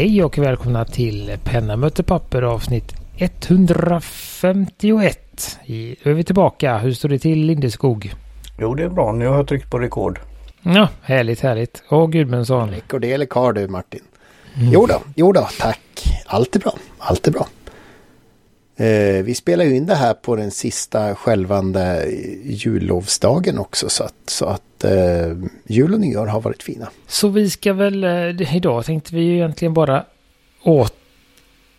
Hej och välkomna till Penna möter papper avsnitt 151. I, är vi tillbaka. Hur står det till Lindeskog? Jo, det är bra. Nu har jag tryckt på rekord. Ja, härligt, härligt. Och Gudmundsson. Rekord eller kar du Martin? Mm. Jo då, jo då, tack. Allt är bra, allt är bra. Eh, vi spelar ju in det här på den sista skälvande jullovsdagen också så att, så att eh, jul och nyår har varit fina. Så vi ska väl, eh, idag tänkte vi ju egentligen bara åt,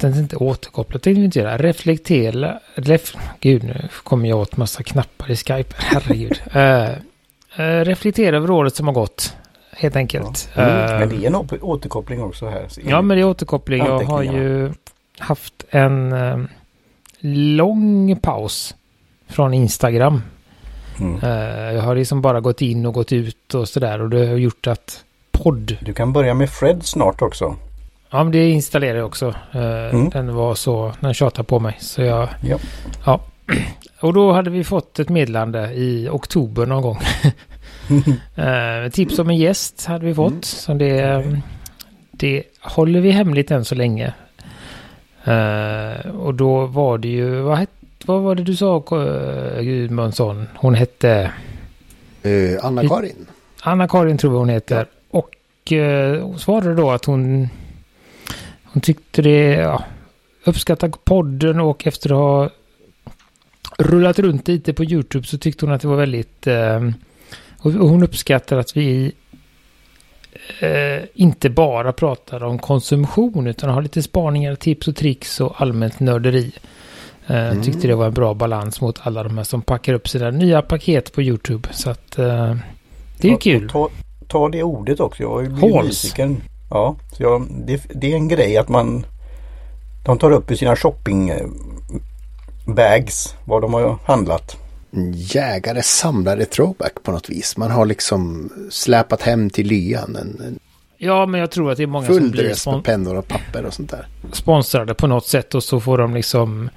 inte återkoppla, tänkte vi inte göra, reflektera, ref, gud nu kommer jag åt massa knappar i Skype, herregud. uh, uh, reflektera över året som har gått. Helt enkelt. Ja. Mm, uh, men det är en återkoppling också här. Ja, men det är återkoppling. Jag har ju haft en lång paus från Instagram. Mm. Uh, jag har liksom bara gått in och gått ut och sådär och det har gjort att podd. Du kan börja med Fred snart också. Ja, men det installerade jag också. Uh, mm. Den var så, den tjatade på mig. Så jag, ja. ja. Och då hade vi fått ett meddelande i oktober någon gång. uh, tips om en gäst hade vi fått. Mm. Så det, det håller vi hemligt än så länge. Uh, och då var det ju, vad, het, vad var det du sa uh, Gudmundsson? Hon hette? Uh, Anna-Karin. Anna-Karin tror jag hon heter. Ja. Och hon svarade då att hon, hon tyckte det, ja, uppskattade podden och efter att ha rullat runt lite på YouTube så tyckte hon att det var väldigt, och hon uppskattar att vi eh, inte bara pratar om konsumtion utan har lite spaningar, tips och tricks och allmänt nörderi. Eh, mm. Tyckte det var en bra balans mot alla de här som packar upp sina nya paket på YouTube. Så att eh, det är ta, kul. Ta, ta det ordet också. Jag är nyfiken. Ja, så jag, det, det, är en grej att man de tar upp i sina shopping eh, bags vad de har handlat jägare samlare throwback på något vis. Man har liksom släpat hem till lyan en, en Ja, men jag tror att det är många som blir spon- med pennor och papper och sånt där. Sponsrade på något sätt och så får de liksom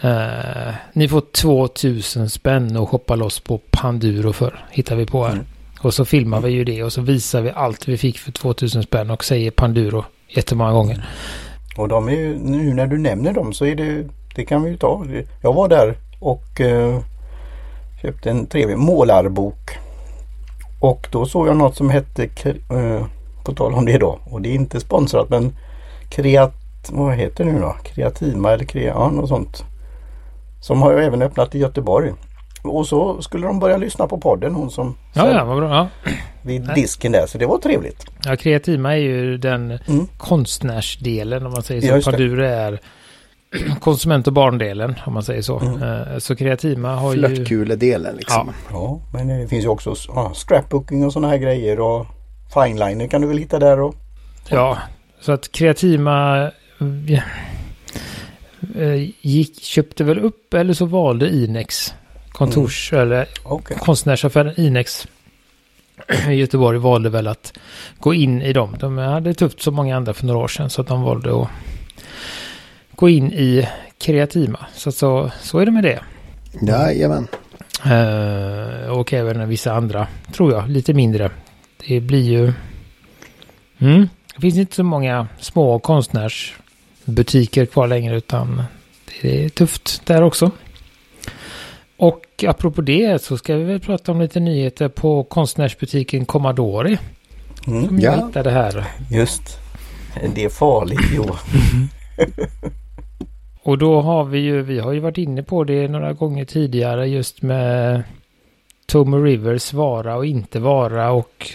eh, Ni får 2000 spänn och shoppa loss på Panduro för hittar vi på här. Mm. Och så filmar mm. vi ju det och så visar vi allt vi fick för 2000 spänn och säger Panduro jättemånga gånger. Och de är ju, nu när du nämner dem så är det, det kan vi ju ta. Jag var där och eh, Köpte en trevlig målarbok. Och då såg jag något som hette, eh, på tal om det då, och det är inte sponsrat men Kreat, vad heter det nu då? Kreatima eller Krea, ja, något sånt. Som har jag även öppnat i Göteborg. Och så skulle de börja lyssna på podden hon som Ja, ja, vad bra. Ja. Vid disken där så det var trevligt. Ja, Kreatima är ju den mm. konstnärsdelen om man säger så. Padura är konsument och barndelen om man säger så. Mm. Eh, så Kreatima har ju... Flörtkuledelen liksom. Ja. ja, men det finns ju också ja, strapbooking och sådana här grejer och fineliner kan du väl hitta där och... Ja, så att Kreatima eh, gick, köpte väl upp eller så valde Inex kontors mm. eller okay. konstnärsaffären Inex i Göteborg valde väl att gå in i dem. De hade tufft som många andra för några år sedan så att de valde att gå in i Kreatima. Så, så, så är det med det. Jajamän. Uh, och även vissa andra, tror jag, lite mindre. Det blir ju... Mm, det finns inte så många små konstnärsbutiker kvar längre utan det är tufft där också. Och apropå det så ska vi väl prata om lite nyheter på konstnärsbutiken Commodore. Mm, som ja. jag hittade här. Just. Det är farligt jo. Och då har vi ju, vi har ju varit inne på det några gånger tidigare just med Tommy Rivers vara och inte vara och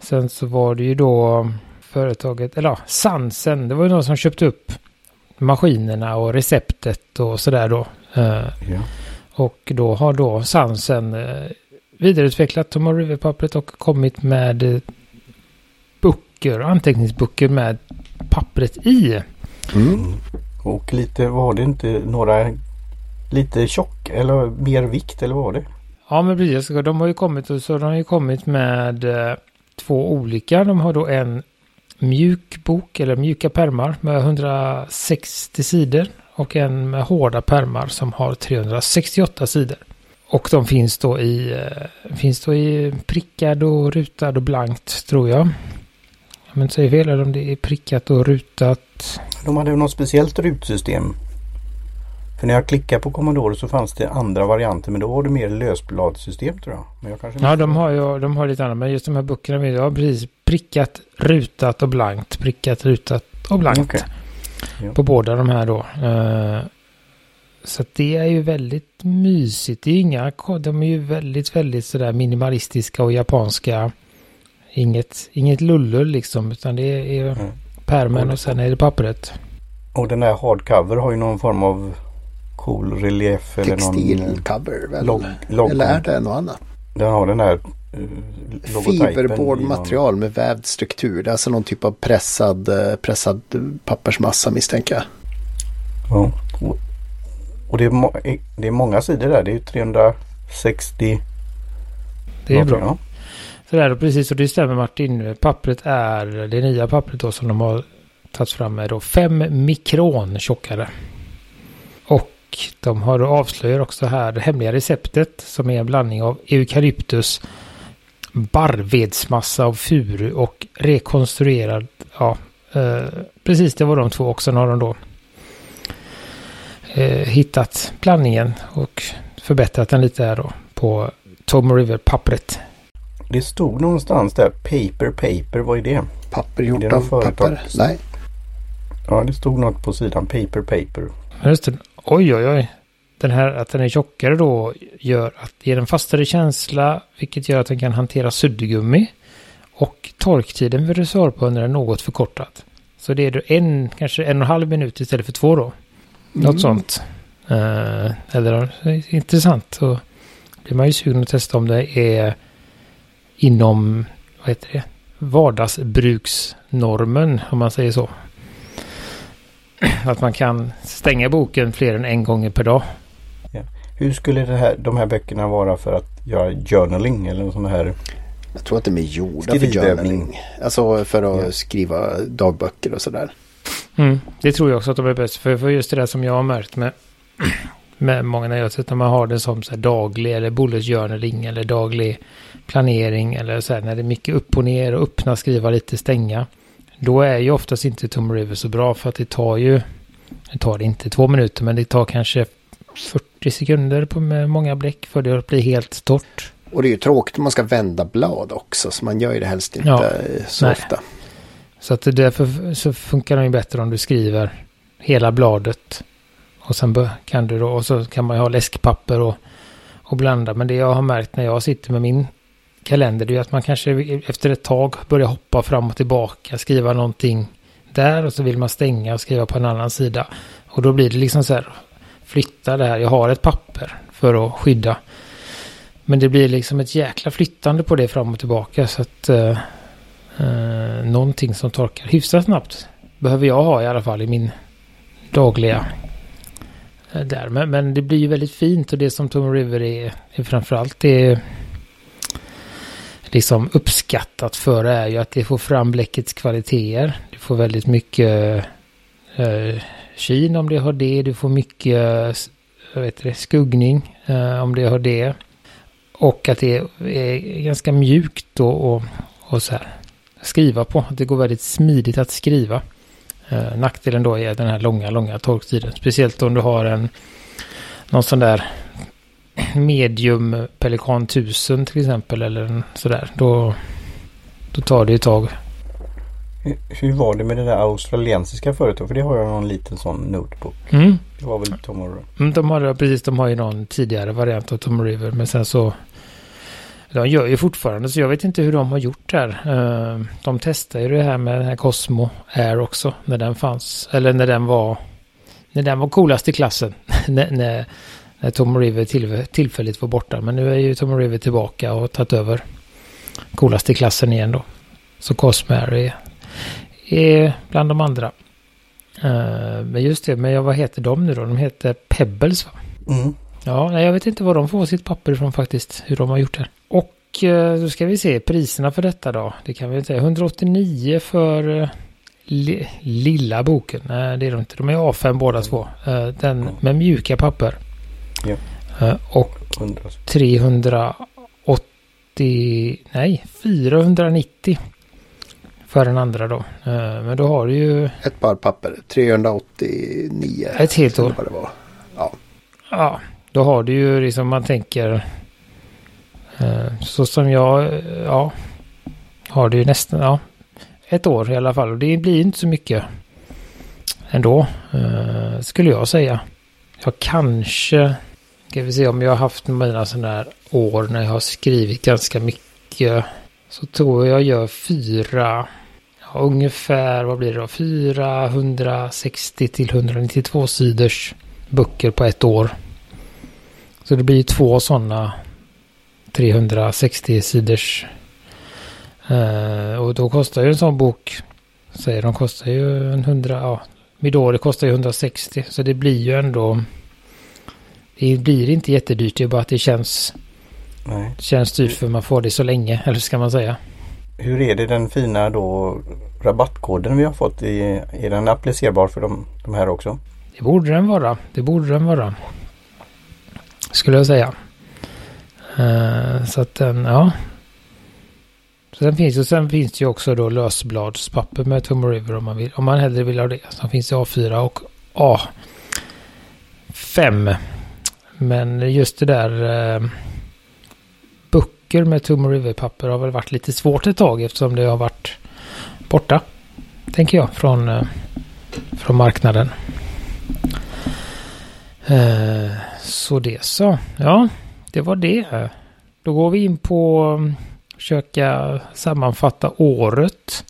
sen så var det ju då företaget, eller ja, Sansen, det var ju någon som köpte upp maskinerna och receptet och sådär då. Eh, ja. Och då har då Sansen eh, vidareutvecklat Tommy River-pappret och kommit med böcker, anteckningsböcker med pappret i. Mm. Och lite var det inte några lite tjock eller mer vikt eller vad var det? Ja men precis, de har ju kommit och så de har ju kommit med eh, två olika. De har då en mjuk bok eller mjuka permar med 160 sidor och en med hårda permar som har 368 sidor. Och de finns då i, eh, finns då i prickad och rutad och blankt tror jag om jag inte säger fel, eller om det är prickat och rutat. De hade något speciellt rutsystem. För när jag klickade på Commodore så fanns det andra varianter men då var det mer lösbladssystem tror jag. Men jag kanske Ja, de har ju de har lite annat. Men just de här böckerna, med, ja precis. Prickat, rutat och blankt. Prickat, rutat och blankt. Ja. På båda de här då. Eh, så det är ju väldigt mysigt. Det är inga, de är ju väldigt, väldigt sådär minimalistiska och japanska. Inget, inget lullull liksom, utan det är Mm. pärmen och sen är det pappret. Och den här hardcover har ju någon form av cool relief eller någon... Textilcover väl? log- logg- Eller är det något annat? Den har den här uh, logotypen. i Fiberboard någon- material med vävd struktur. Det är alltså någon typ av pressad, eh, pressad pappersmassa misstänker jag. Ja. Och, och det, är må- det är många sidor där. Det är ju 360... Det är bra. Ja. Så där, och precis och det stämmer Martin. Pappret är det nya pappret då som de har tagit fram är då 5 mikron tjockare. Och de har då avslöjar också här det hemliga receptet som är en blandning av eukalyptus, barrvedsmassa av furu och rekonstruerad, ja, eh, precis det var de två också. Sen har de då eh, hittat blandningen och förbättrat den lite här då på Tom River pappret. Det stod någonstans där Paper Paper. Vad är det? Papper gjort det av papper? Nej. Ja, det stod något på sidan. Paper Paper. Just det. Oj, oj, oj. Den här att den är tjockare då gör att det ger en fastare känsla, vilket gör att den kan hantera suddgummi. Och torktiden för reservoarpennor är något förkortat. Så det är då en, kanske en och en halv minut istället för två då. Något Mm. sånt. Eh, eller eh, intressant. Och blir man ju sugen att testa om det är inom, vad heter det, vardagsbruksnormen om man säger så. Att man kan stänga boken fler än en gång per dag. Hur skulle det här, de här böckerna vara för att göra journaling eller någon sån här? Jag tror att de är gjorda för journaling. Alltså för att Ja. skriva dagböcker och sådär. Mm, det tror jag också att de är bäst. För, för just det där som jag har märkt med, med många när man har det som så daglig eller bullet journaling eller daglig planering eller så här när det är mycket upp och ner och öppna, skriva lite, stänga. Då är ju oftast inte Tom River så bra för att det tar ju, det tar det inte två minuter men det tar kanske 40 sekunder på med många bläck för det att bli helt torrt. Och det är ju tråkigt om man ska vända blad också. Så man gör ju det helst inte Ja. så Nej. ofta. Så att därför så funkar det ju bättre om du skriver hela bladet. Och sen kan du då, och så kan man ju ha läskpapper och, och blanda. Men det jag har märkt när jag sitter med min kalender det är ju att man kanske efter ett tag börjar hoppa fram och tillbaka, skriva någonting där och så vill man stänga och skriva på en annan sida. Och då blir det liksom så här, flytta det här, jag har ett papper för att skydda. Men det blir liksom ett jäkla flyttande på det fram och tillbaka så att eh, eh, någonting som torkar hyfsat snabbt behöver jag ha i alla fall i min dagliga Eh, där. Men, men det blir ju väldigt fint och det som Tom River är, är framförallt är liksom uppskattat för är ju att det får fram bläckets kvaliteter. Du får väldigt mycket eh, kin om det har det. Du får mycket jag vet det, skuggning eh, om det har det. Och att det är ganska mjukt och, och, och så här skriva på. Det går väldigt smidigt att skriva. Eh, nackdelen då är den här långa, långa torktiden. Speciellt om du har en någon sån där medium Pelikan 1000 till exempel eller en sådär. Då, då tar det ett tag. Hur, hur var det med det där australiensiska företaget? För det har jag någon liten sån notebook. Mm. Det var väl Tomorrow. Mm, De har, precis, de har ju någon tidigare variant av Tom River. Men sen så... De gör ju fortfarande, så jag vet inte hur de har gjort där. Ehm, de testar ju det här med den här Cosmo Air också. När den fanns. Eller när den var... När den var coolast i klassen. när, när, när Tom River till, tillfälligt var borta. Men nu är ju Tom River tillbaka och tagit över coolast i klassen igen då. Så Cosmo Air är, är bland de andra. Ehm, men just det, men vad heter de nu då? De heter Pebbles va? Mm. Ja, jag vet inte var de får sitt papper ifrån faktiskt. Hur de har gjort det. Och eh, då ska vi se priserna för detta då. Det kan vi säga. 189 för eh, li, lilla boken. Nej, det är de inte. De är A5 båda två. Eh, den med mjuka papper. Ja. Och Undrar. 380... Nej, 490 för den andra då. Men då har du ju Ett par papper. 389. ett helt år. vad det var. Ja. Ja, då har du ju liksom man tänker eh, så som jag, ja, har du ju nästan, ja, ett år i alla fall. Och det blir inte så mycket ändå, eh, skulle jag säga. Jag kanske, ska vi se om jag har haft mina sådana här år när jag har skrivit ganska mycket. Så tror jag jag gör fyra, ja, ungefär, vad blir det då? 460 till 192 sidors böcker på ett år. Så det blir två sådana 360 sidors. Eh, och då kostar ju en sån bok, säger de kostar ju en 100, ja, Midori kostar ju 160. Så det blir ju ändå, det blir inte jättedyrt, det är bara att det känns, Nej. känns dyrt för man får det så länge, eller ska man säga. Hur är det den fina då rabattkoden vi har fått? I, är den applicerbar för de, de här också? Det borde den vara. Det borde den vara. Skulle jag säga. Eh, så att den, ja. Sen finns, det, sen finns det ju också då lösbladspapper med Tomb River om man vill. Om man hellre vill ha det. Sen finns det A4 och A5. Men just det där eh, böcker med Tomb River-papper har väl varit lite svårt ett tag eftersom det har varit borta. Tänker jag från, eh, från marknaden. Eh, så det så. Ja, det var det. Då går vi in på um, försöka sammanfatta året.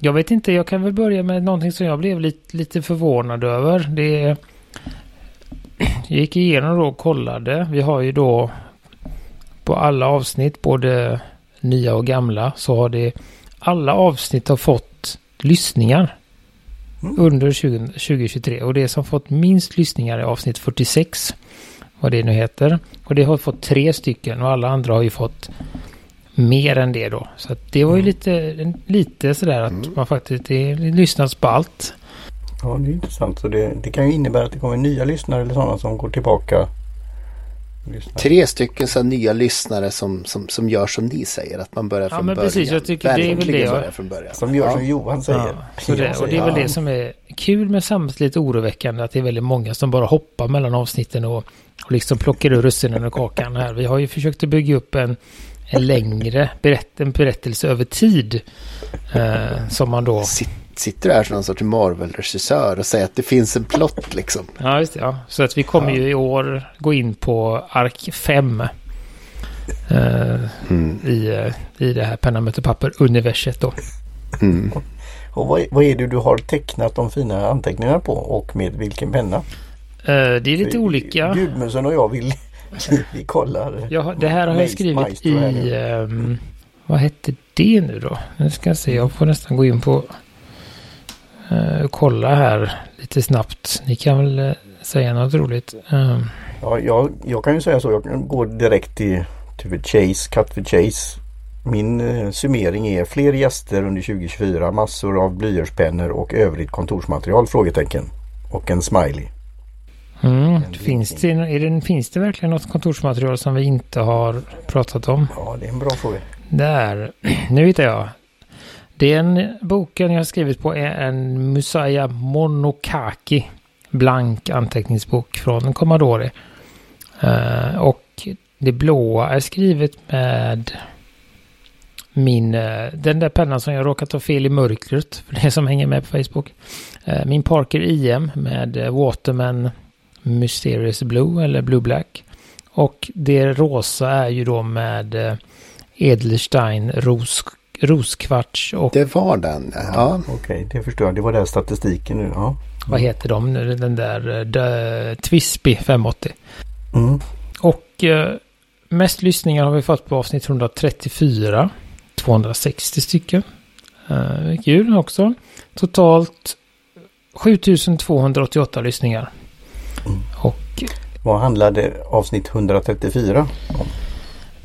Jag vet inte, jag kan väl börja med någonting som jag blev lite, lite förvånad över. Det jag gick igenom då och kollade. Vi har ju då på alla avsnitt, både nya och gamla, så har det alla avsnitt har fått lyssningar under 20, 2023. Och det som fått minst lyssningar är avsnitt 46. Vad det nu heter. Och det har fått tre stycken och alla andra har ju fått mer än det då. Så att det var ju lite, lite sådär att man faktiskt det lyssnas på allt. Ja, det är intressant. Så det, det kan ju innebära att det kommer nya lyssnare eller sådana som går tillbaka. Tre stycken så nya lyssnare som, som, som gör som ni säger. Att man börjar Ja, från men början. precis, jag tycker det är väl det jag- från början. Som gör ja. som Johan säger. Ja, så det, och det är väl det som är kul med samtidigt oroväckande att det är väldigt många som bara hoppar mellan avsnitten och, och liksom plockar ur russinen ur kakan här. Vi har ju försökt att bygga upp en, en längre berätt, en berättelse över tid. Eh, som man då... Sit- Sitter du här som någon sorts Marvel-regissör och säger att det finns en plott liksom. Ja, just det. Ja. Så att vi kommer ju i år gå in på ark 5. Eh, Mm. i, eh, I det här penna möter papper-universet då. Mm. Och vad, vad är det du har tecknat de fina anteckningarna på och med vilken penna? Eh, det är lite För olika. Gudmundsen och jag vill vi kollar. Jag, har- det här har jag skrivit i... ehm, vad hette det nu då? Nu ska jag se. Jag får nästan gå in på... och kolla här lite snabbt. Ni kan väl eh, säga något roligt. Ehm, Ja, jag, jag kan ju säga så. Jag kan gå direkt till typ Chase, Cut for Chase. Min eh, summering är fler gäster under 2024, massor av blyertspennor och övrigt kontorsmaterial? Frågetecken. Och en smiley. Mm, finns, det, är det, finns det verkligen något kontorsmaterial som vi inte har pratat om? Ja, det är en bra fråga. Där. Nu hittar jag. Den boken jag har skrivit på är en Musaya Monokaki. Blank anteckningsbok från Commodore. Eh, och det blåa är skrivet med min, eh, den där pennan som jag råkat ta fel i mörkret. För det som hänger med på Facebook. Eh, min Parker IM med Waterman Mysterious Blue eller Blue Black. Och det rosa är ju då med eh, Edelstein, ros, roskvarts och Det var den. Ja. Okej, det förstår jag. Det var den statistiken nu. Ja. vad heter de nu? Den där uh, The Twisby 580. Mm. Och eh, mest lyssningar har vi fått på avsnitt 134. 260 stycken. Kul också. Totalt 7288 lyssningar. Och Vad handlade avsnitt 134 om?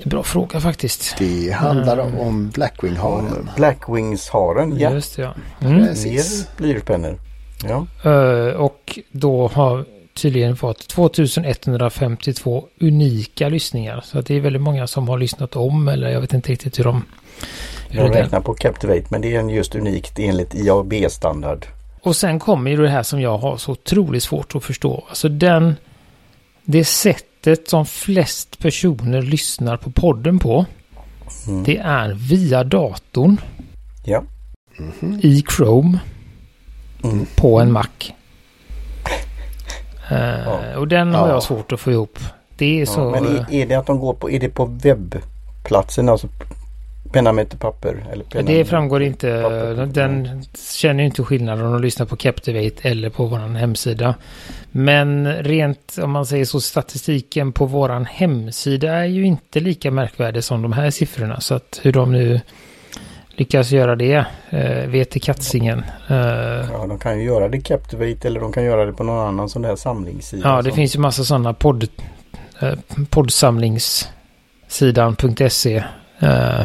bra fråga faktiskt. Det handlar Mm. om Blackwing-haren. Om Blackwings-haren. Ja, Just det, ja. Mm. Precis. blyertspennor. Ja. Eh, och då har tydligen fått 2152 unika lyssningar. Så det är väldigt många som har lyssnat om eller jag vet inte riktigt hur de, Jag räknar på Captivate men det är just unikt enligt IAB-standard. Och sen kommer ju det här som jag har så otroligt svårt att förstå. Alltså den... Det sättet som flest personer lyssnar på podden på. Mm. Det är via datorn Ja. i Chrome Mm. på en Mac. Eh, Och den har Ja. jag svårt att få ihop. Det är så... Ja, men är, är det att de går på, är det på webbplatsen, alltså penna med papper? Eller penna det framgår inte. papper? Den känner inte skillnad om de lyssnar på Captivate eller på vår hemsida. Men rent om man säger så statistiken på vår hemsida är ju inte lika märkvärdig som de här siffrorna. Så att hur de nu lyckas göra det eh, vet i katsingen. Eh, Ja, de kan ju göra det Captivate eller de kan göra det på någon annan sån där samlingssida. ja, det som- finns ju massa sådana podd, eh, poddsamlingssidan.se. Eh,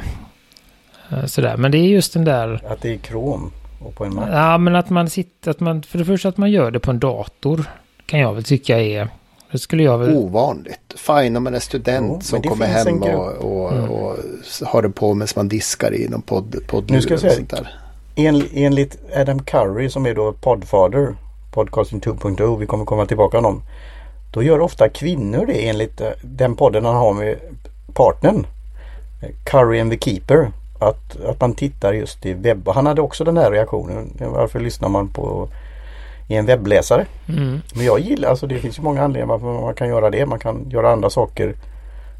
sådär. Men det är just den där Att det är Chrome och på en Mac. Ja, men att man sitter, att man, för det första att man gör det på en dator kan jag väl tycka är, det skulle jag väl, Ovanligt. Fine om man är student Jo, som kommer hem och, och, Mm. och har det på medan man diskar i någon podd, podd Nu ska jag säga- sånt där. En, enligt Adam Curry som är då poddfader, Podcasting 2.0, vi kommer komma tillbaka till honom. Då gör ofta kvinnor det enligt eh, den podden han har med partnern. eh, Curry and the Keeper. Att, att man tittar just i webb. Han hade också den här reaktionen. Varför lyssnar man på i en webbläsare? mm, Men jag gillar, alltså det finns ju många anledningar varför man kan göra det. Man kan göra andra saker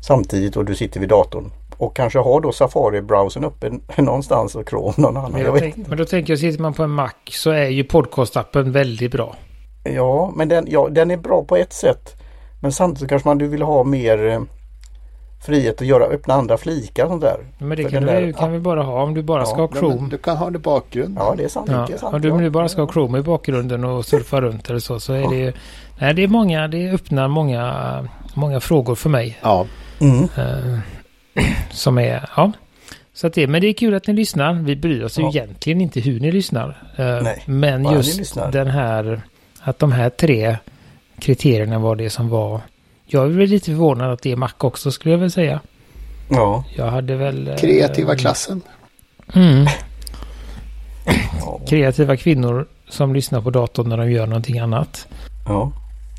samtidigt och du sitter vid datorn. Och kanske har då Safari-browsern uppe någonstans och Chrome någon annan. men, Jag tänk, men då tänker jag, sitter man på en Mac så är ju podcastappen väldigt bra. Ja, men den, ja, den är bra på ett sätt. Men samtidigt kanske man du vill ha mer eh, frihet att göra, öppna andra flikar och sånt där. Men det För kan, du, där- kan vi bara ha om du bara Ja, ska ha Chrome. du kan ha det i bakgrund. Ja, det är sant. Ja, det är sant om du ja. bara ska ha Chrome i bakgrunden och surfa runt eller så, så är det ju, nej det är många, det öppnar många, många frågor för mig. Ja, Mm. Eh, som är, ja. Så att det, men det är kul att ni lyssnar. Vi bryr oss ju Ja. egentligen inte hur ni lyssnar. Eh, Nej, men just lyssnar. den här, att de här tre kriterierna var det som var. Jag är väl lite förvånad att det är Mac också skulle jag väl säga. Ja. Jag hade väl... eh, kreativa klassen. Mm, Ja. kreativa kvinnor som lyssnar på datorn när de gör någonting annat. ja.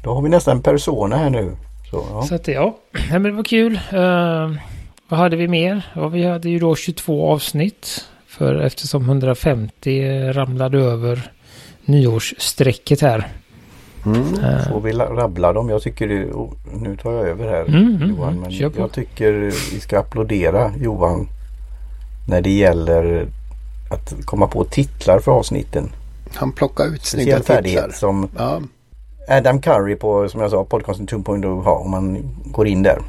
Då har vi nästan en persona här nu. Så, ja. Så att det, ja. Nej, men det var kul. Eh, vad hade vi mer? Ja, vi hade ju då 22 avsnitt. För eftersom 150 ramlade över nyårsstrecket här. Mm. Får vi la- rabbla dem? Jag tycker det, oh, nu tar jag över här Mm, mm, Johan. mm. Men jag tycker vi ska applådera Johan när det gäller att komma på titlar för avsnitten. Han plockar ut snygga titlar. som Ja, Adam Curry på, som jag sa, podcasten 2.0 har om man går in där.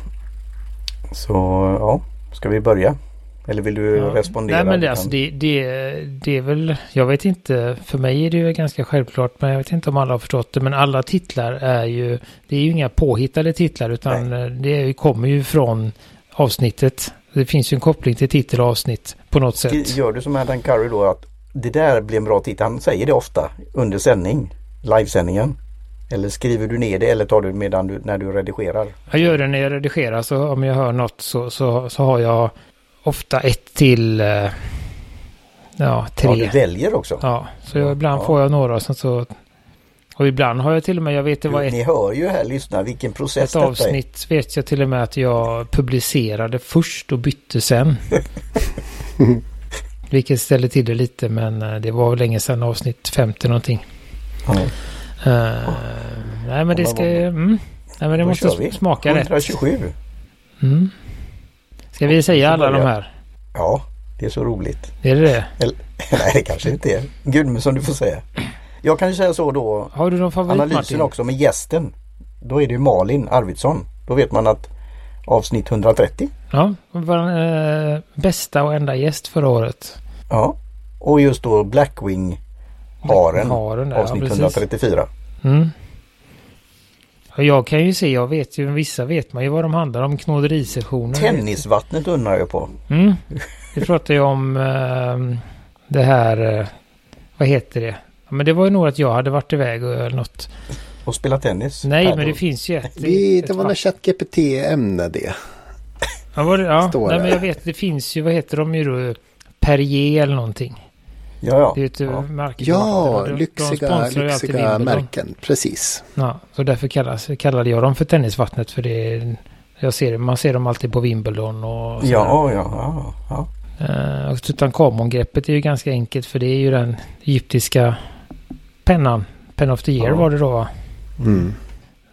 Så ja, ska vi börja? Eller vill du ja. respondera? Nej men det, alltså, det, det, det är väl, jag vet inte, för mig är det ju ganska självklart, men jag vet inte om alla har förstått det, men alla titlar är ju, det är ju inga påhittade titlar, utan eh, det kommer ju från avsnittet. Det finns ju en koppling till titel och avsnitt på något sätt. Gör du som Adam Curry då att det där blir en bra titel. Han säger det ofta under sändning, livesändningen. Eller skriver du ner det eller tar du medan du, när du redigerar? Jag gör det när jag redigerar, så om jag hör något så, så, så har jag ofta ett till, eh, ja, Ja, tre. du väljer också. Ja, så jag, ibland Ja. får jag några och sen så... Och ibland har jag till och med, jag vet det var ett, ni hör ju här, lyssna vilken process ett detta är. avsnitt, vet jag till och med att jag publicerade först och bytte sen. Vilket ställde till det lite, men eh, det var länge sedan avsnitt 50 någonting. Ja, Eh, nej, men det ska... Mm, nej, men det måste smaka rätt. 127. Mm. Ska vi säga alla de här? Ja, det är så roligt. Är det det? Eller, nej, det kanske inte är. Gud, men som du får säga. Jag kan ju säga så då. Har du någon favorit Analysen Martin? också med gästen. Då är det ju Malin Arvidsson. Då vet man att avsnitt 130. Ja, vår eh, bästa och enda gäst förra året. Ja. Och just då Blackwing Haren. Haren där, ja, avsnitt precis. 134. Mm. Och jag kan ju se, jag vet ju, vissa vet man ju vad de handlar om, knåderisessioner. Tennisvattnet undrar jag på. Mm. Vi pratade ju om eh, det här, eh, vad heter det? Ja, men det var ju nog att jag hade varit iväg och eller något. Och spela tennis. Nej, men det finns ju ett. vi, ett det var när ChatGPT ämne det. Ja, var det, ja. Nej, men jag vet, det finns ju, vad heter de ju då? Perrier eller någonting. Ja, ja. Det är ett ja. märke. Ja, De- de lyxiga, alltid lyxiga märken. Precis. Ja, så därför kallas, kallade jag dem för tennisvattnet. För det är, jag ser, man ser dem alltid på Wimbledon och sådär. Ja, ja, ja, ja. Eh, och Tutankhamon-greppet är ju ganska enkelt för det är ju den egyptiska pennan. Pen of the year Ja. var det då va? Mm.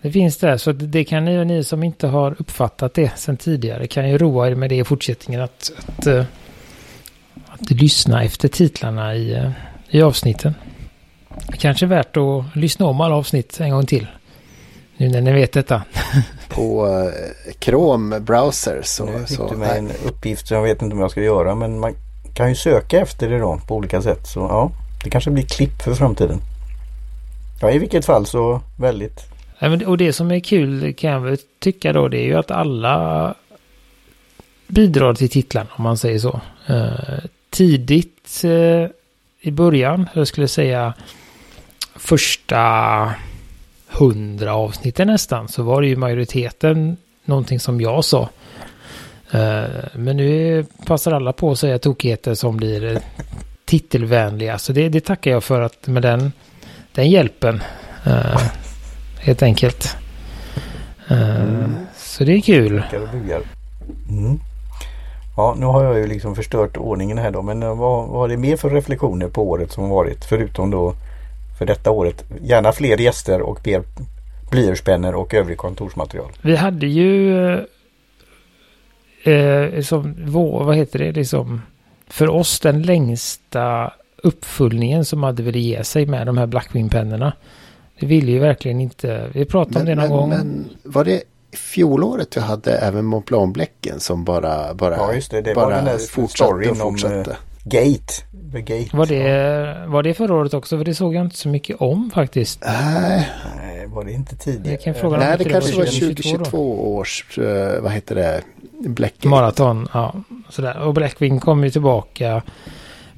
Det finns där så det, kan ni och ni som inte har uppfattat det sedan tidigare kan ju roa er med det i fortsättningen att, att, eh, att lyssna efter titlarna i, eh, i avsnitten. Det kanske är värt att lyssna om alla avsnitt en gång till. Nu när ni vet detta. På eh, Chrome browser så... Nu fick så du med en uppgift som jag vet inte om jag ska göra men man kan ju söka efter det då på olika sätt. Så ja, det kanske blir klipp för framtiden. Ja, i vilket fall så väldigt. Ja, men- Och det som är kul kan jag väl tycka då det är ju att alla bidrar till titlarna om man säger så. Tidigt eh, i början, jag skulle säga första hundra avsnitten nästan, så var det ju majoriteten någonting som jag sa. Eh, men nu passar alla på att säga tokigheter som blir titelvänliga. Så det, det tackar jag för att med den, den hjälpen. eh, helt enkelt. Eh, Så det är kul. Mm. Ja, nu har jag ju liksom förstört ordningen här då. Men eh, vad, vad är det mer för reflektioner på året som varit? Förutom då för detta året. Gärna fler gäster och mer blyertspennor och övrig kontorsmaterial. Vi hade ju eh, eh, som vår, vad heter det, liksom för oss den längsta uppföljningen som hade velat ge sig med de här Blackwing-pennorna. Det ville ju verkligen inte, vi pratade om det någon men, gång. men var det fjolåret vi hade även Mont Blanc-bläcken som bara, bara, Ja, just det. Det bara var den där fortsatte och om fortsatte? eh, Gate. The Gate. Var det, var det förra året också? För det såg jag inte så mycket om faktiskt. Nej, Nej, var det inte tidigare? Jag kan fråga nej, det det kanske var var 2022 då. 2022 års, vad heter det, Bläcken. Maraton, ja. Sådär. Och Blackwing kom ju tillbaka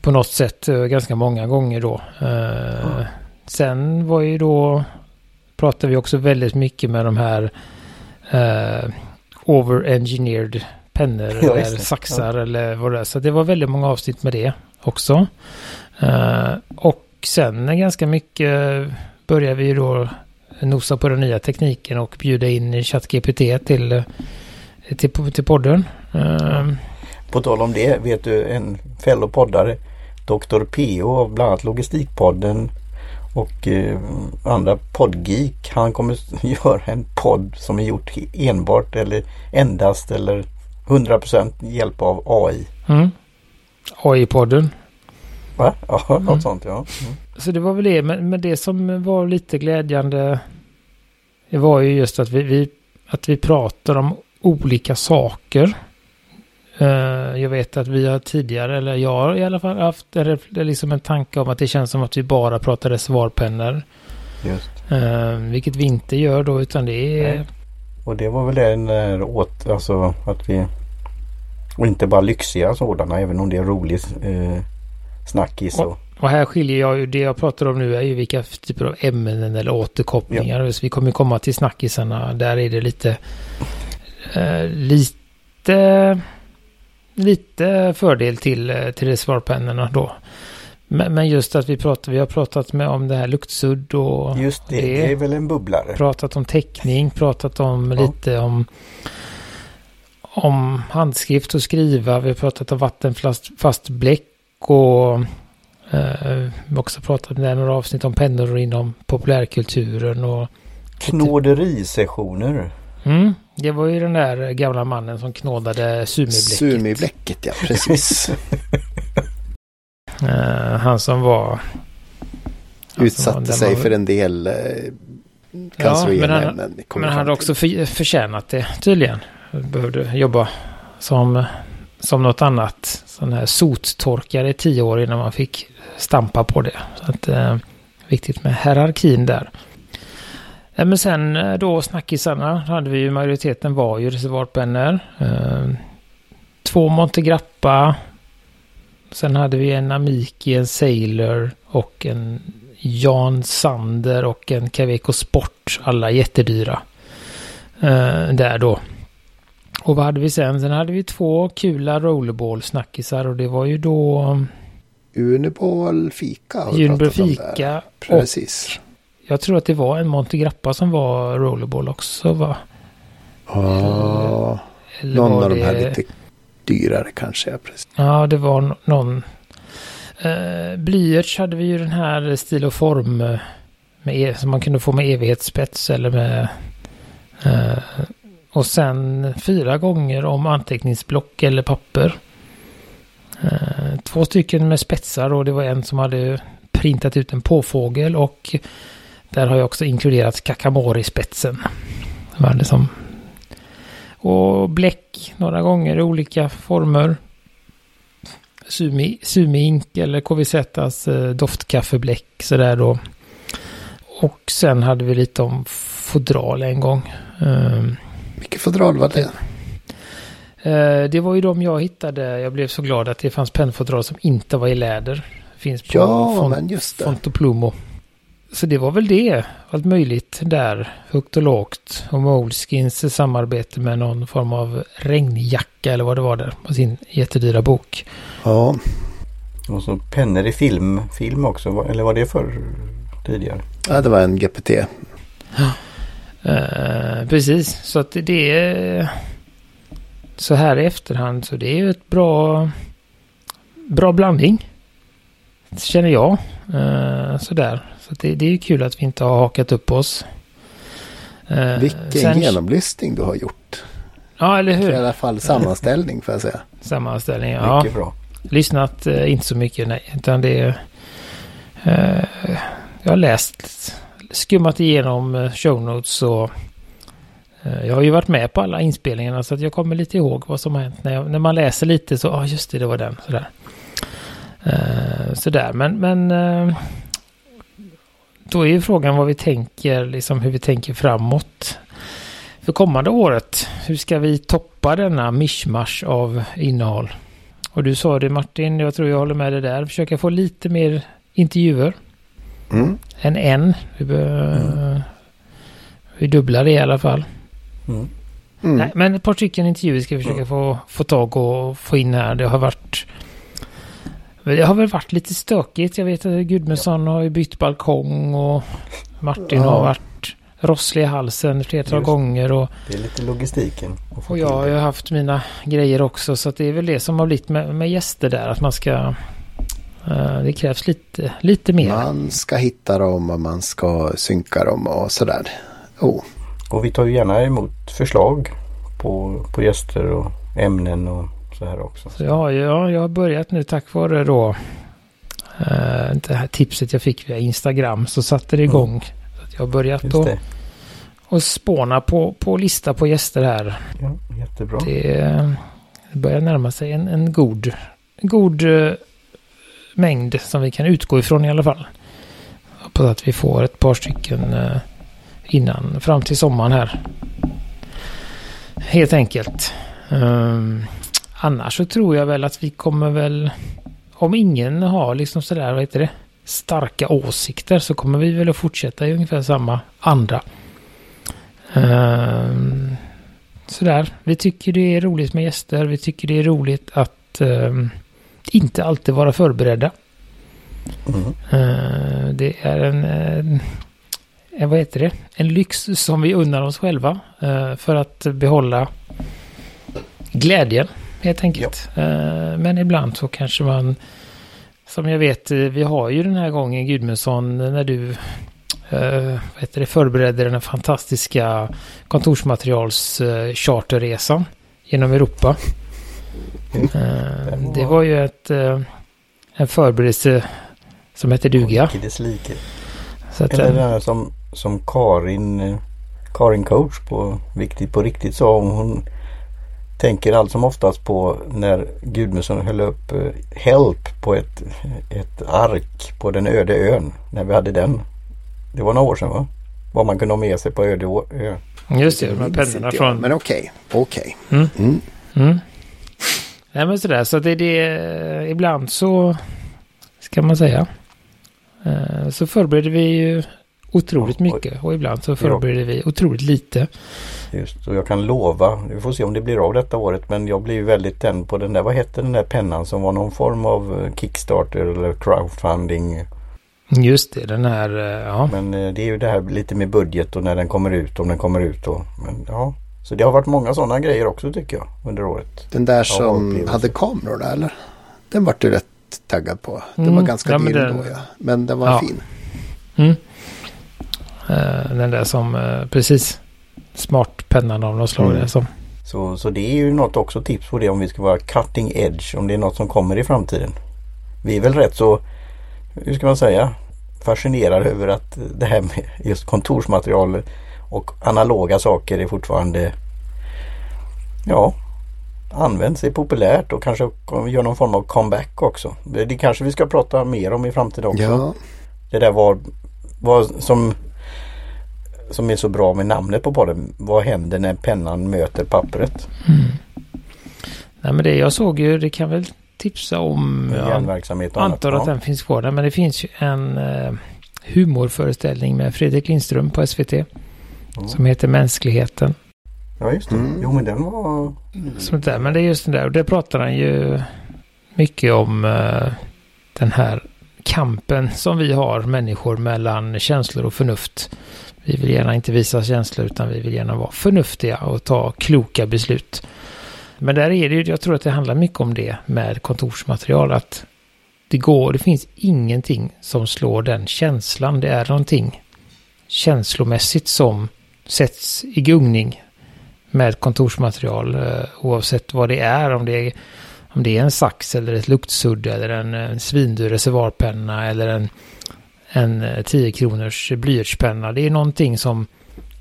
på något sätt eh, ganska många gånger då. Eh, Sen var ju då, pratade vi också väldigt mycket med de här eh, over-engineered pennor Ja, eller saxar eller vad det är. Så det var väldigt många avsnitt med det också. Eh, och sen ganska mycket började vi då nosa på den nya tekniken och bjuda in ChatGPT till, till, till podden. Eh, På tal om det, vet du en fellow poddare Dr. PO av bland annat Logistikpodden och eh, andra poddgeek. Han kommer göra en podd som är gjort enbart eller endast eller 100% hjälp av AI. Mm. AI-podden. Va? Ja, något Mm. sånt ja. Mm. Så det var väl det. Men, men det som var lite glädjande det var ju just att vi, vi, att vi pratar om olika saker. Eh, jag vet att vi har tidigare, eller jag har i alla fall haft liksom en tanke om att det känns som att vi bara pratar reservoarpennor. Just. Eh, vilket vi inte gör då, utan det är... Nej. Och det var väl den där åt, alltså att vi och inte bara lyxiga sådana även om det är rolig eh, snackis och Och här skiljer jag ju, det jag pratar om nu är ju vilka typer av ämnen eller återkopplingar. Så vi kommer komma till snackisarna. Där är det lite, eh, lite, lite fördel till, eh, till reservoarpennorna då. Men, men just att vi pratar, vi har pratat med om det här luktsudd och just det, det- det är väl en bubblare. pratat om teckning, pratat om Ja. lite om om handskrift och skriva. Vi har pratat om vattenfast fast bläck och eh, också pratat med några avsnitt om pennor inom populärkulturen och Knåderisessioner. Mm, det var ju den där gamla mannen som knådade sumibläcket. Sumibläcket, ja precis. Eh, han som var Utsatte den sig var- för en del eh, men cancerogena han- ämnen. kommer Men han fram hade också för, förtjänat det tydligen. Behövde jobba som, som något annat. Sån här sottorkare i tio år innan man fick stampa på det. Så att, eh, viktigt med hierarkin där. Men sen eh, då snackisarna hade vi ju majoriteten var ju reservoarpennor. Eh, två Montegrappa. Sen hade vi en Amiki, en Sailor och en Jan Sander och en Caveco Sport. Alla jättedyra. Eh, där då. Och vad hade vi sen? Sen hade vi två kula rollerball-snackisar och det var ju då Uniball fika Uniball fika. Och Precis. Jag tror att det var en Monte Grappa som var rollerball också va? Ja, Eller någon av de här lite dyrare kanske. Ja, precis. Ja, det var någon. Uh, Blyerts hade vi ju den här stil och form eh, med, e- som man kunde få med evighetsspets eller med... eh, och sen fyra gånger om anteckningsblock eller papper. Eh, två stycken med spetsar och det var en som hade printat ut en påfågel och där har jag också inkluderat kakamori-spetsen. Det som... Och bläck några gånger i olika former. Sumi, Sumi Ink eller KVZs eh, doftkaffebläck sådär då. Och sen hade vi lite om fodral en gång. Ehm, Vilket fodral var det? eh, det var ju de jag hittade. Jag blev så glad att det fanns pennfodral som inte var i läder. Finns på Ja, Font- men just det. Fontoplumo. Så det var väl det. Allt möjligt där. Högt och lågt. Och Moleskins samarbete med någon form av regnjacka eller vad det var där. På sin jättedyra bok. Ja, Och så pennor i film, film också. Eller var det för tidigare? ja, det var en GPT. Eh, precis, så att det är så här i efterhand så det är ju ett bra bra blandning. Känner jag. Uh, sådär. Så det, det är ju kul att vi inte har hakat upp oss. Eh, Vilken sen- genomlysning du har gjort. Ja, eller I hur? alla fall sammanställning får jag säga. Sammanställning, ja. Mycket bra. Lyssnat eh, inte så mycket, nej. Utan det är... Eh, jag har läst, skummat igenom eh, show notes och... Eh, jag har ju varit med på alla inspelningarna så att jag kommer lite ihåg vad som har hänt. När, jag, när man läser lite så, ja ah, just det, det var den. Sådär. Eh, sådär, men... men då är ju frågan vad vi tänker, liksom hur vi tänker framåt. För kommande året, hur ska vi toppa denna mischmasch av innehåll? Och du sa det Martin, jag tror jag håller med dig där. Försöka få lite mer intervjuer Mm. än en. Vi, bör, vi dubblar det i alla fall. Mm. Mm. Nej, men ett par stycken intervjuer ska vi försöka få, få tag och få in här. Det har varit... Det har väl varit lite stökigt. Jag vet att Gudmundsson har ju bytt balkong och Martin Ja. har varit rosslig i halsen flertal gånger. Och, Det är lite logistiken. och jag har ju haft mina grejer också. Så att det är väl det som har blivit med, med gäster där. Att man ska... eh, det krävs lite, lite mer. Man ska hitta dem och man ska synka dem och sådär. Oh. Och vi tar ju gärna emot förslag på, på gäster och ämnen och så här också. Så ju- ja, jag har börjat nu tack vare då eh, det här tipset jag fick via Instagram så satte det igång. Så att jag har börjat Just det. och spåna på, på lista på gäster här. Ja, jättebra. Det, det börjar närma sig en, en god, god eh, mängd som vi kan utgå ifrån i alla fall. Hoppas att vi får ett par stycken eh, innan, fram till sommaren här. Helt enkelt. Um, annars så tror jag väl att vi kommer väl, om ingen har liksom sådär, vad heter det, starka åsikter så kommer vi väl att fortsätta i ungefär samma andra. Um, sådär, vi tycker det är roligt med gäster, vi tycker det är roligt att um, inte alltid vara förberedda. Mm. Uh, det är en, en, en, vad heter det, en lyx som vi unnar oss själva uh, för att behålla glädjen helt enkelt. Uh, men ibland så kanske man, som jag vet, eh, vi har ju den här gången Gudmundsson när du Uh, det, förberedde den fantastiska kontorsmaterials-charterresan genom Europa. Mm. Uh, det var ju ett, uh, en förberedelse som hette duga. Så att, Eller eh, här som, som Karin, eh, Karin coach på Viktigt på riktigt sa om hon tänker allt som oftast på när Gudmundsson höll upp eh, Help på ett, ett ark på den öde ön. När vi hade den. Det var några år sedan va? Vad man kunde ha med sig på öde ö. just det, de här pennorna från... Men okej, okej. Mm. Mm. Mm. Nej men sådär, så det är det, ibland så, ska man säga, eh, så förbereder vi ju otroligt Ja, och- mycket och ibland så förbereder vi otroligt lite. Just, och jag kan lova, vi får se om det blir av detta året, men jag blir ju väldigt tänd på den där, vad hette den där pennan som var någon form av eh, Kickstarter eller crowdfunding. Just det, den här, eh, ja. Men eh, det är ju det här lite med budget och när den kommer ut, om den kommer ut och, men ja. Så det har varit många sådana grejer också tycker jag under året. Den där Ja, som hade kamerorna eller? Den vart du rätt taggad på. Den Mm, var ganska ja, dyr den- då ja. Men den var Ja. fin. Mm. Eh, Den där som, eh, precis. Smartpennan av något slag. Mm. Som. Så, så det är ju något också tips på det om vi ska vara cutting edge, om det är något som kommer i framtiden. Vi är väl rätt så, hur ska man säga, fascinerade över att det här med just kontorsmaterial och analoga saker är fortfarande, ja, används, är populärt och kanske gör någon form av comeback också. Det kanske vi ska prata mer om i framtiden också. Ja, Det där var, vad som som är så bra med namnet på podden. Vad händer när pennan möter pappret? Nej men det jag såg ju, det kan väl tipsa om. Järnverksamhet och annat. antar att den finns kvar där. Men det finns ju en eh, humorföreställning med Fredrik Lindström på SVT. Som heter Mänskligheten. ja just det. Mm. Jo men den var... Sånt där. Men det är just den där. Och det pratar han ju mycket om eh, den här kampen som vi har människor mellan känslor och förnuft. Vi vill gärna inte visa känslor utan vi vill gärna vara förnuftiga och ta kloka beslut. Men där är det ju, jag tror att det handlar mycket om det med kontorsmaterial. Att det går, det finns ingenting som slår den känslan. Det är någonting känslomässigt som sätts i gungning med kontorsmaterial eh, oavsett vad det är. Om det är, om det är en sax eller ett luktsudd eller en, en svindyr reservoarpenna eller en, en eh, 10 kronors blyertspenna. Det är någonting som,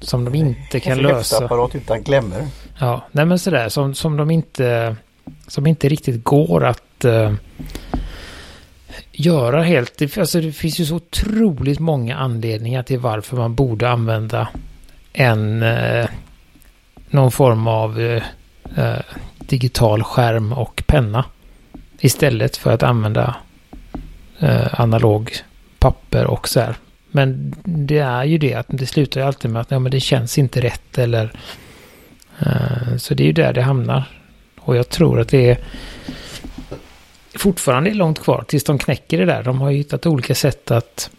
som de inte kan en lösa. häftapparat utan klämmor. Ja, nej men sådär som, som de inte som inte riktigt går att eh, göra helt. Det, alltså, det finns ju så otroligt många anledningar till varför man borde använda en eh, någon form av eh, eh, digital skärm och penna istället för att använda eh, analog papper och så här. Men det är ju det att det slutar ju alltid med att ja, men det känns inte rätt eller Uh, Så det är ju där det hamnar. Och jag tror att det är fortfarande är långt kvar tills de knäcker det där. De har ju hittat olika sätt att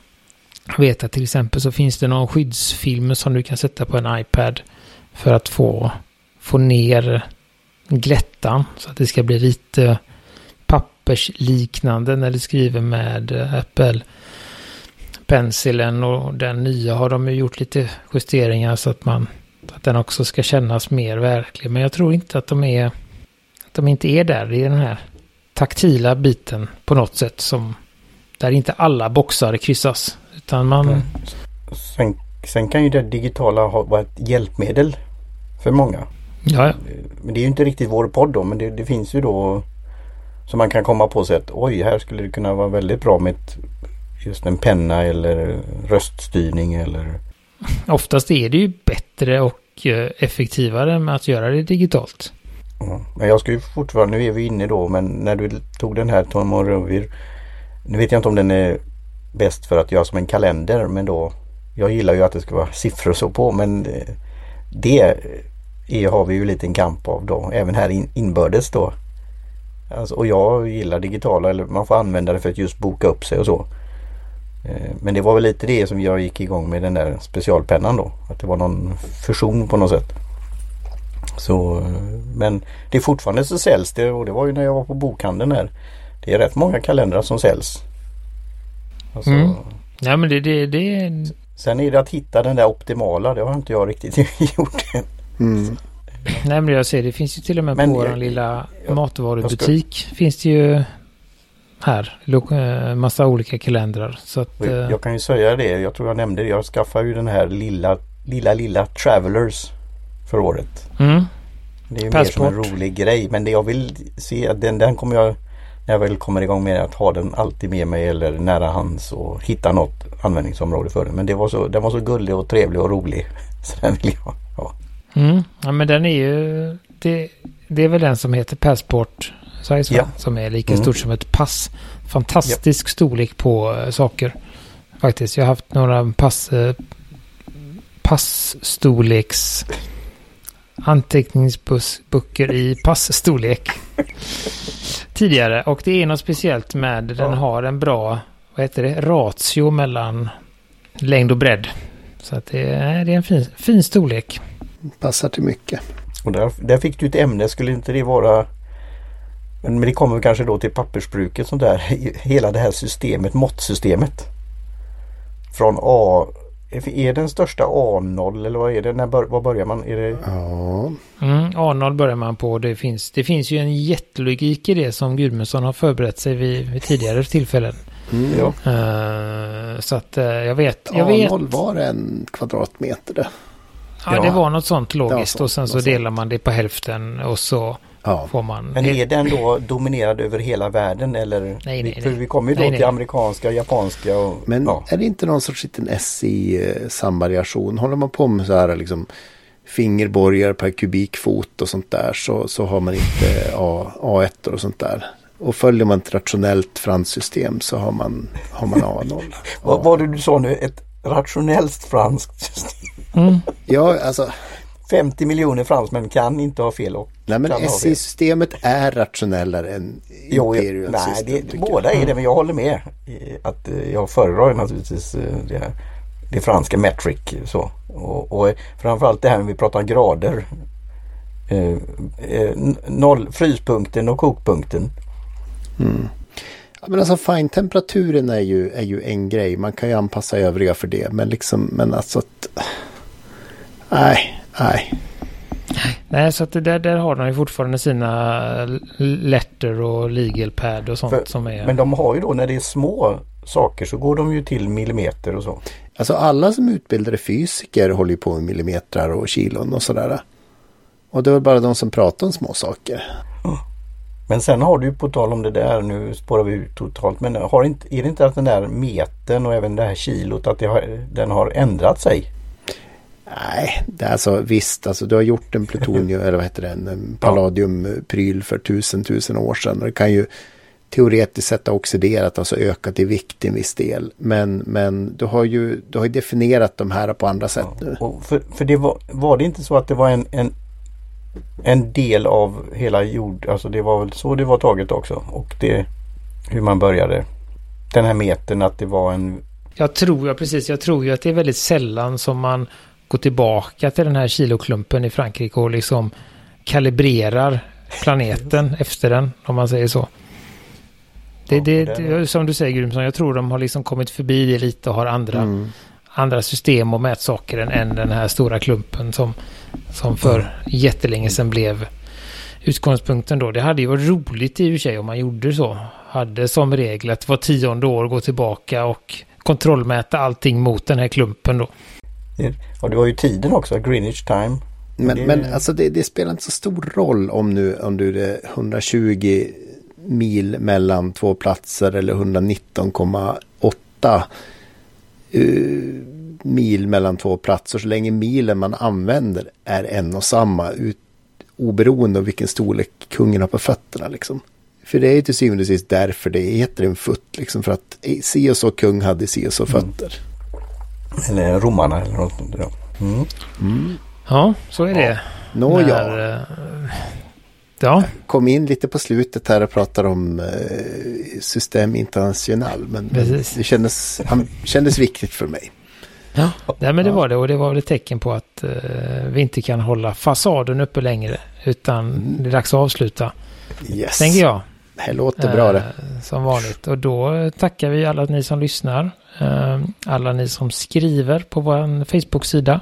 veta till exempel så finns det någon skyddsfilm som du kan sätta på en iPad för att få, få ner glättan så att det ska bli lite pappersliknande när du skriver med Apple Pencilen och den nya har de ju gjort lite justeringar så att man att den också ska kännas mer verklig. Men jag tror inte att de är att de inte är där. Är den här taktila biten på något sätt som där inte alla boxar kryssas. Utan man... Sen, sen kan ju det digitala ha, vara ett hjälpmedel för många. Ja. Men det är ju inte riktigt vår podd då men det, det finns ju då så man kan komma på sig att oj här skulle det kunna vara väldigt bra med ett, just en penna eller röststyrning eller Oftast är det ju bättre och eh, effektivare med att göra det digitalt. Ja, men jag ska ju fortfarande, nu är vi inne då, men när du tog den här Tom och Rövir. Nu vet jag inte om den är bäst för att göra som en kalender, men då. Jag gillar ju att det ska vara siffror och så på, men eh, det är, har vi ju lite en kamp av då, även här in, inbördes då. Alltså, och jag gillar digitala, eller man får använda det för att just boka upp sig och så. Eh, Men det var väl lite det som jag gick igång med den där specialpennan då. Att det var någon fusion på något sätt. Så, eh, men det är fortfarande så säljs det och det var ju när jag var på bokhandeln här. Det är rätt många kalendrar som säljs. Alltså, Mm. Nej men det, det, det, Sen är det att hitta den där optimala. Det har inte jag riktigt gjort än. Mm. nej men jag ser det finns ju till och med Men på jag- vår lilla jag- matvarubutik. Finns det ju här. eh, Massa olika kalendrar. Så att... Eh, Jag kan ju säga det. Jag tror jag nämnde det. Jag skaffade ju den här lilla, lilla, lilla Travelers för året. Mm. Det är ju mer som en Passport. rolig grej. Men det jag vill se, att den, den kommer jag när jag väl kommer igång med att ha den alltid med mig eller nära hands och hitta något användningsområde för den. Men det var så, den var så gullig och trevlig och rolig. Så den vill jag ha. Mm. Ja men den är ju... Det, det är väl den som heter Passport Size va? Ja. Som är lika Mm. stort som ett pass. Fantastisk storlek på eh, saker. Faktiskt. Jag har haft några pass, eh, passstorleks anteckningsböcker i passstorlek tidigare. Och det är något speciellt med den har en bra vad heter det, ratio mellan längd och bredd. Så att det, är, det är en fin, fin storlek. Passar till mycket. Och där, där fick du ett ämne, skulle inte det vara men det kommer kanske då till pappersbruket sånt där, hela det här systemet, måttsystemet. Från A, är den största A0 eller vad är det? När bör, vad börjar man? Är det... Ja. Mm, A0 börjar man på. Det finns, det finns ju en jättelogik i det som Gudmundsson har förberett sig vid, vid tidigare tillfällen. Mm. Ja. Uh, så att uh, jag vet. Jag A0 vet. var en kvadratmeter det. Ja, det var något sånt logiskt. så- och sen så delar man det på hälften och så Ja. får man... Men är den då dominerad över hela världen eller? Nej, nej, nej. vi kommer ju då Nej, till nej. amerikanska, japanska och... Men ja. är det inte någon sorts liten SI-samvariation? Håller man på med så här liksom fingerborgar per kubikfot och sånt där så, så har man inte A, A1 och sånt där. Och följer man ett rationellt franssystem så har man, har man A0. Vad var det du sa nu? Ett rationellt franskt system. Mm. Ja, alltså, 50 miljoner fransmän kan inte ha fel och nej men. SI-systemet är rationellare än Jo, Imperial nej, system. det, jag. båda är det men jag håller med. i Att eh, jag föredrar naturligtvis eh, det, det franska metric. Så. Och, och framförallt det här när vi pratar grader. Eh, eh, noll, fryspunkten och kokpunkten. Ja, men alltså fine-temperaturen är ju, är ju en grej. Man kan ju anpassa övriga för det. Men liksom, men alltså att... Nej, nej. Nej, så att det där, där har de ju fortfarande sina letter och legal pad och sånt För, som är... Men de har ju då när det är små saker så går de ju till millimeter och så. Alltså alla som utbildade fysiker håller ju på med millimeter och kilon och sådär. Och det är väl bara de som pratar om små saker. Men sen har du ju på tal om det där, nu spårar vi ut totalt, men har inte, är det inte att den där metern och även det här kilot att det har, den har ändrat sig? Nej, det är alltså visst, alltså du har gjort en plutonium eller vad heter det, en, palladiumpryl för tusen, tusen år sedan. Och det kan ju teoretiskt sett ha oxiderat, alltså ökat i vikt i en viss del. Men, men du har ju du har ju definierat de här på andra sätt nu. Och för för det var, var det inte så att det var en, en, en del av hela jord, alltså det var väl så det var taget också. Och det hur man började. Den här metern att det var en Jag tror, ja precis, jag tror ju att det är väldigt sällan som man går tillbaka till den här kiloklumpen i Frankrike och liksom kalibrerar planeten efter den, om man säger så. Det, det, det- som du säger Gudmundsson, jag tror de har liksom kommit förbi det lite och har andra, Mm. andra system och mätsaker än, än den här stora klumpen som, som för jättelänge sedan blev utgångspunkten då. Det hade ju varit roligt i och för sig om man gjorde så. Hade som regel att var tionde år gå tillbaka och kontrollmäta allting mot den här klumpen då. Och det var ju tiden också, Greenwich time. Men, Det- men alltså det, det spelar inte så stor roll om nu om du är 120 mil mellan två platser eller 119,8 uh, mil mellan två platser så länge milen man använder är en och samma ut, oberoende av vilken storlek kungen har på fötterna liksom. För det är ju till syvende och sist därför det heter en futt liksom för att eh, si och så kung hade si och så fötter. Eller romarna eller något sånt. Ja. Mm. Ja, så är det. Nåja. När, eh, Ja, kom in lite på slutet här och pratade om eh, System International. Men, Precis. det kändes, han, kändes viktigt för mig. ja. Nej, men det var det och det var väl ett tecken på att eh, vi inte kan hålla fasaden uppe längre utan det är dags att avsluta, Yes. tänker jag. Det låter bra det. Eh, Som vanligt. Och då tackar vi alla ni som lyssnar. Eh, Alla ni som skriver på vår Facebook-sida.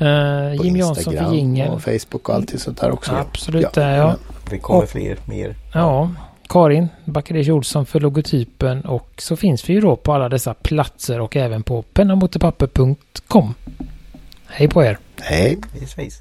Eh, På Jim Jansson för jingeln. och Facebook och allt sånt där också. Absolut, det är jag. Det kommer Och- fler, mer. Ja, Karin Backadish Olsson för logotypen och så finns vi ju då på alla dessa platser och även på pennamotepapper.com. Hej på er! Hej. Hej svejs.